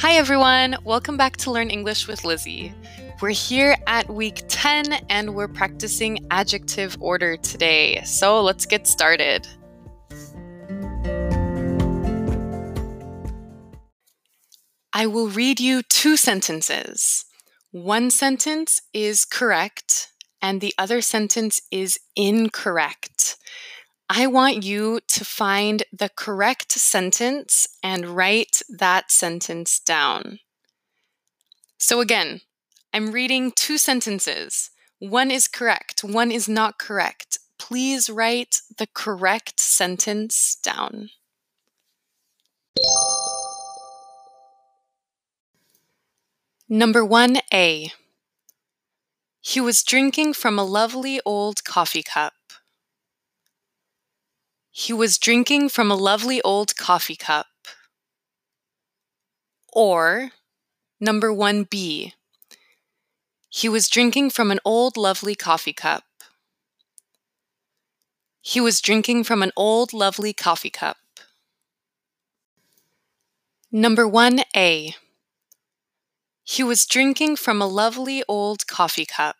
Hi, everyone. Welcome back to Learn English with Lizzie. We're here at week 10 and we're practicing adjective order today. So let's get started. I will read you two sentences. One sentence is correct and the other sentence is incorrect. I want you to find the correct sentence and write that sentence down. So, again, I'm reading two sentences. One is correct, one is not correct. Please write the correct sentence down. Number 1A. He was drinking from a lovely old coffee cup. He was drinking from a lovely old coffee cup. Or, number 1b, he was drinking from an old lovely coffee cup. He was drinking from an old lovely coffee cup. Number 1a, he was drinking from a lovely old coffee cup.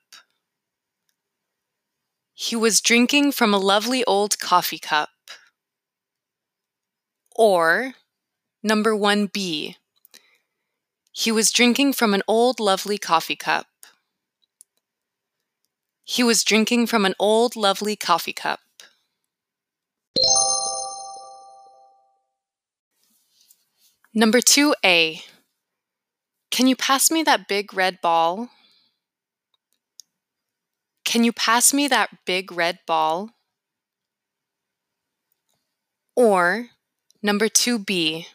He was drinking from a lovely old coffee cup. Or, number 1b, he was drinking from an old lovely coffee cup. He was drinking from an old lovely coffee cup. Number 2a, can you pass me that big red ball? Can you pass me that big red ball? Or, Number 2B.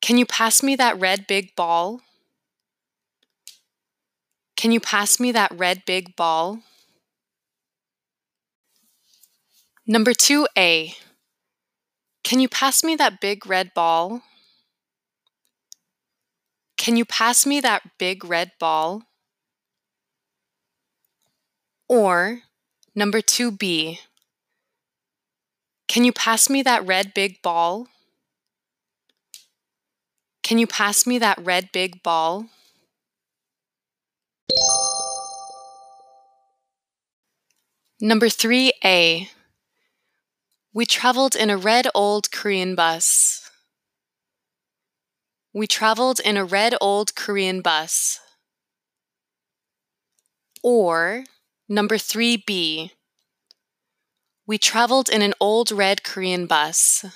Can you pass me that red big ball? Can you pass me that red big ball? Number 2A. Can you pass me that big red ball? Can you pass me that big red ball? Or number 2B. Can you pass me that red big ball? Can you pass me that red big ball? Number 3A. We traveled in a red old Korean bus. We traveled in a red old Korean bus. Or number 3B. We traveled in an old red Korean bus.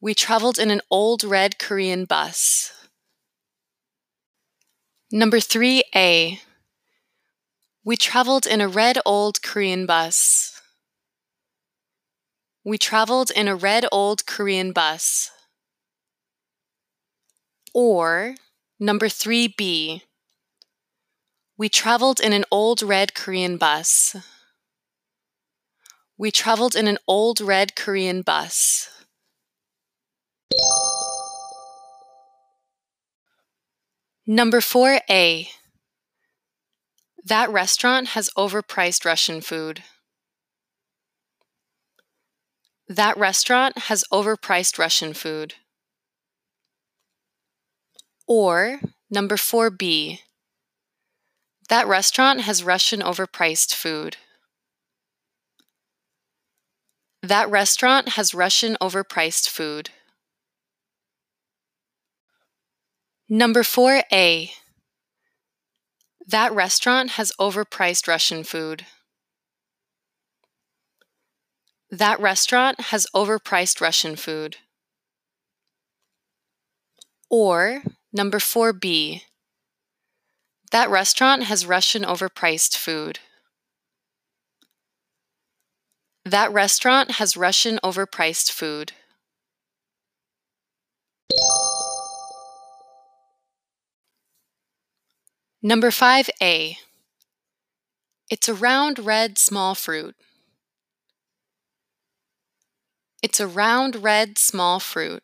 We traveled in an old red Korean bus. Number 3A. We traveled in a red old Korean bus. We traveled in a red old Korean bus. Or number 3B. We traveled in an old red Korean bus. We traveled in an old red Korean bus. Number 4A. That restaurant has overpriced Russian food. That restaurant has overpriced Russian food. Or number 4B. That restaurant has Russian overpriced food. That restaurant has Russian overpriced food. Number 4A. That restaurant has overpriced Russian food. That restaurant has overpriced Russian food. Or number 4B. That restaurant has Russian overpriced food. That restaurant has Russian overpriced food. Number 5A. It's a round red small fruit. It's a round red small fruit.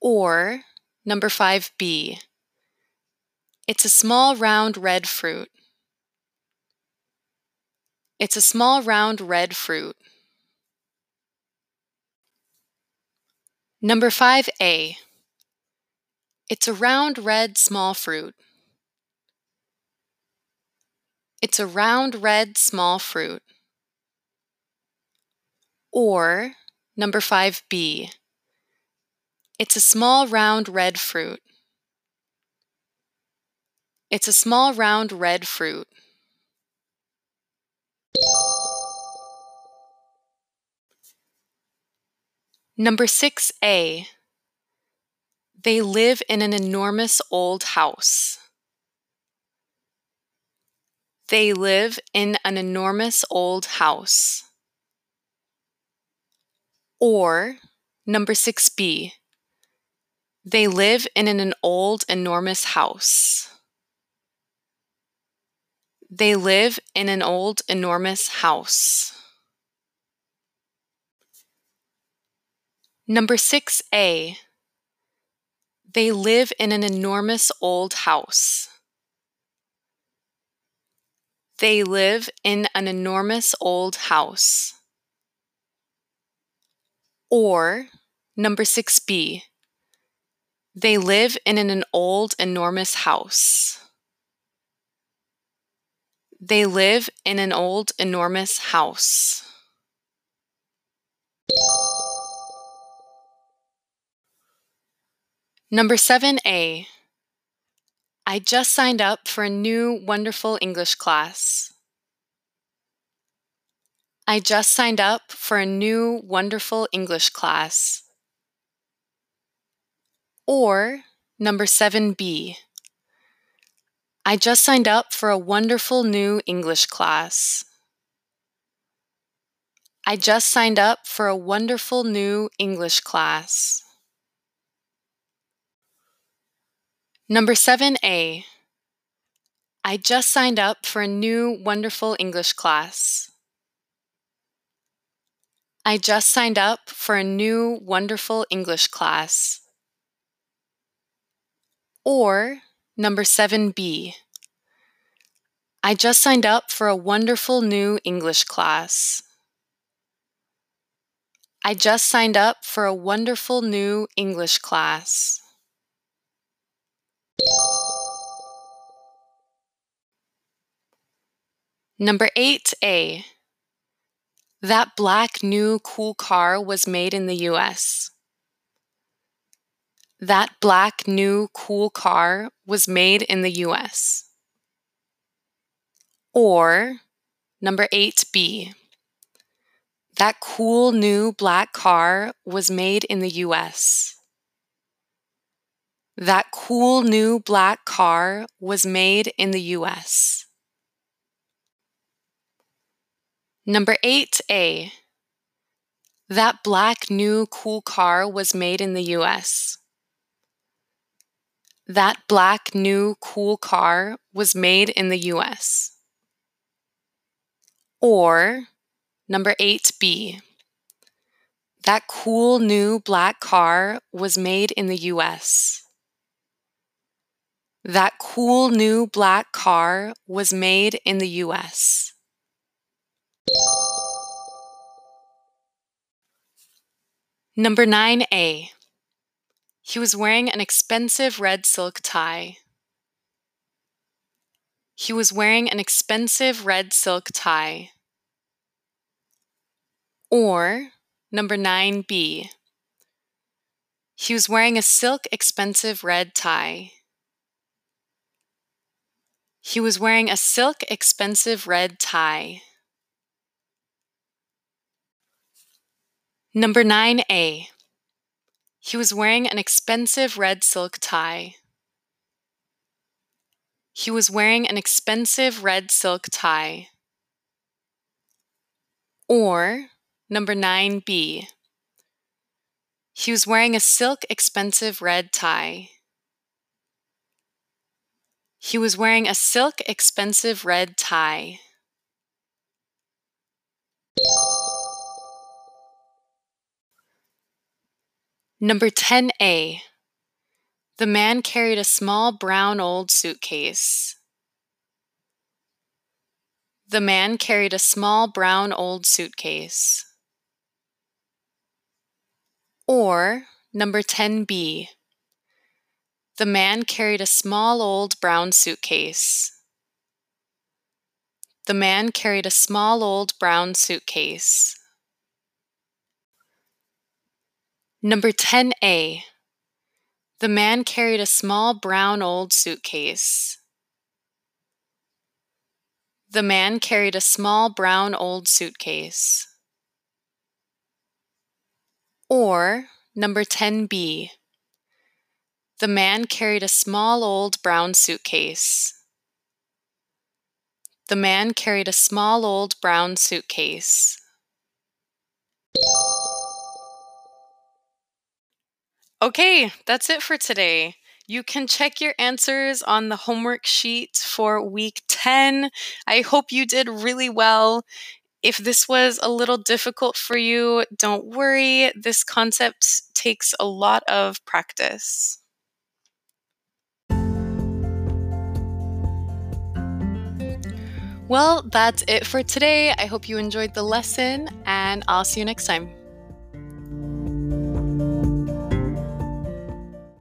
Or number 5B. It's a small round red fruit. It's a small round red fruit. Number 5A. It's a round red small fruit. It's a round red small fruit. Or number 5B. It's a small round red fruit. It's a small round red fruit. Number 6A. They live in an enormous old house. They live in an enormous old house. Or number 6B. They live in an old enormous house. They live in an old enormous house. Number 6A. They live in an enormous old house. They live in an enormous old house. Or number 6B. They live in an old enormous house. They live in an old enormous house. Number 7A. I just signed up for a new wonderful English class. I just signed up for a new wonderful English class. Or number 7B. I just signed up for a wonderful new English class. I just signed up for a wonderful new English class. Number 7A. I just signed up for a new wonderful English class. I just signed up for a new wonderful English class. Or number 7B. I just signed up for a wonderful new English class. I just signed up for a wonderful new English class. Number 8A. That black new cool car was made in the US. That black new cool car was made in the US. Or number 8B. That cool new black car was made in the US. That cool new black car was made in the US. Number 8A. That black new cool car was made in the US. That black new cool car was made in the US. Or number 8B. That cool new black car was made in the US. That cool new black car was made in the US. Number 9A. He was wearing an expensive red silk tie. He was wearing an expensive red silk tie. Or number 9B. He was wearing a silk expensive red tie. He was wearing a silk expensive red tie. Number 9A. He was wearing an expensive red silk tie. He was wearing an expensive red silk tie. Or number 9B. He was wearing a silk expensive red tie. He was wearing a silk expensive red tie. Number 10A. The man carried a small brown old suitcase. The man carried a small brown old suitcase. Or Number 10b. The man carried a small old brown suitcase. The man carried a small old brown suitcase. Number 10a. The man carried a small brown old suitcase. The man carried a small brown old suitcase. Or number 10b. The man carried a small old brown suitcase. The man carried a small old brown suitcase. Okay, that's it for today. You can check your answers on the homework sheet for week 10. I hope you did really well. If this was a little difficult for you, don't worry. This concept takes a lot of practice. Well, that's it for today. I hope you enjoyed the lesson, and I'll see you next time.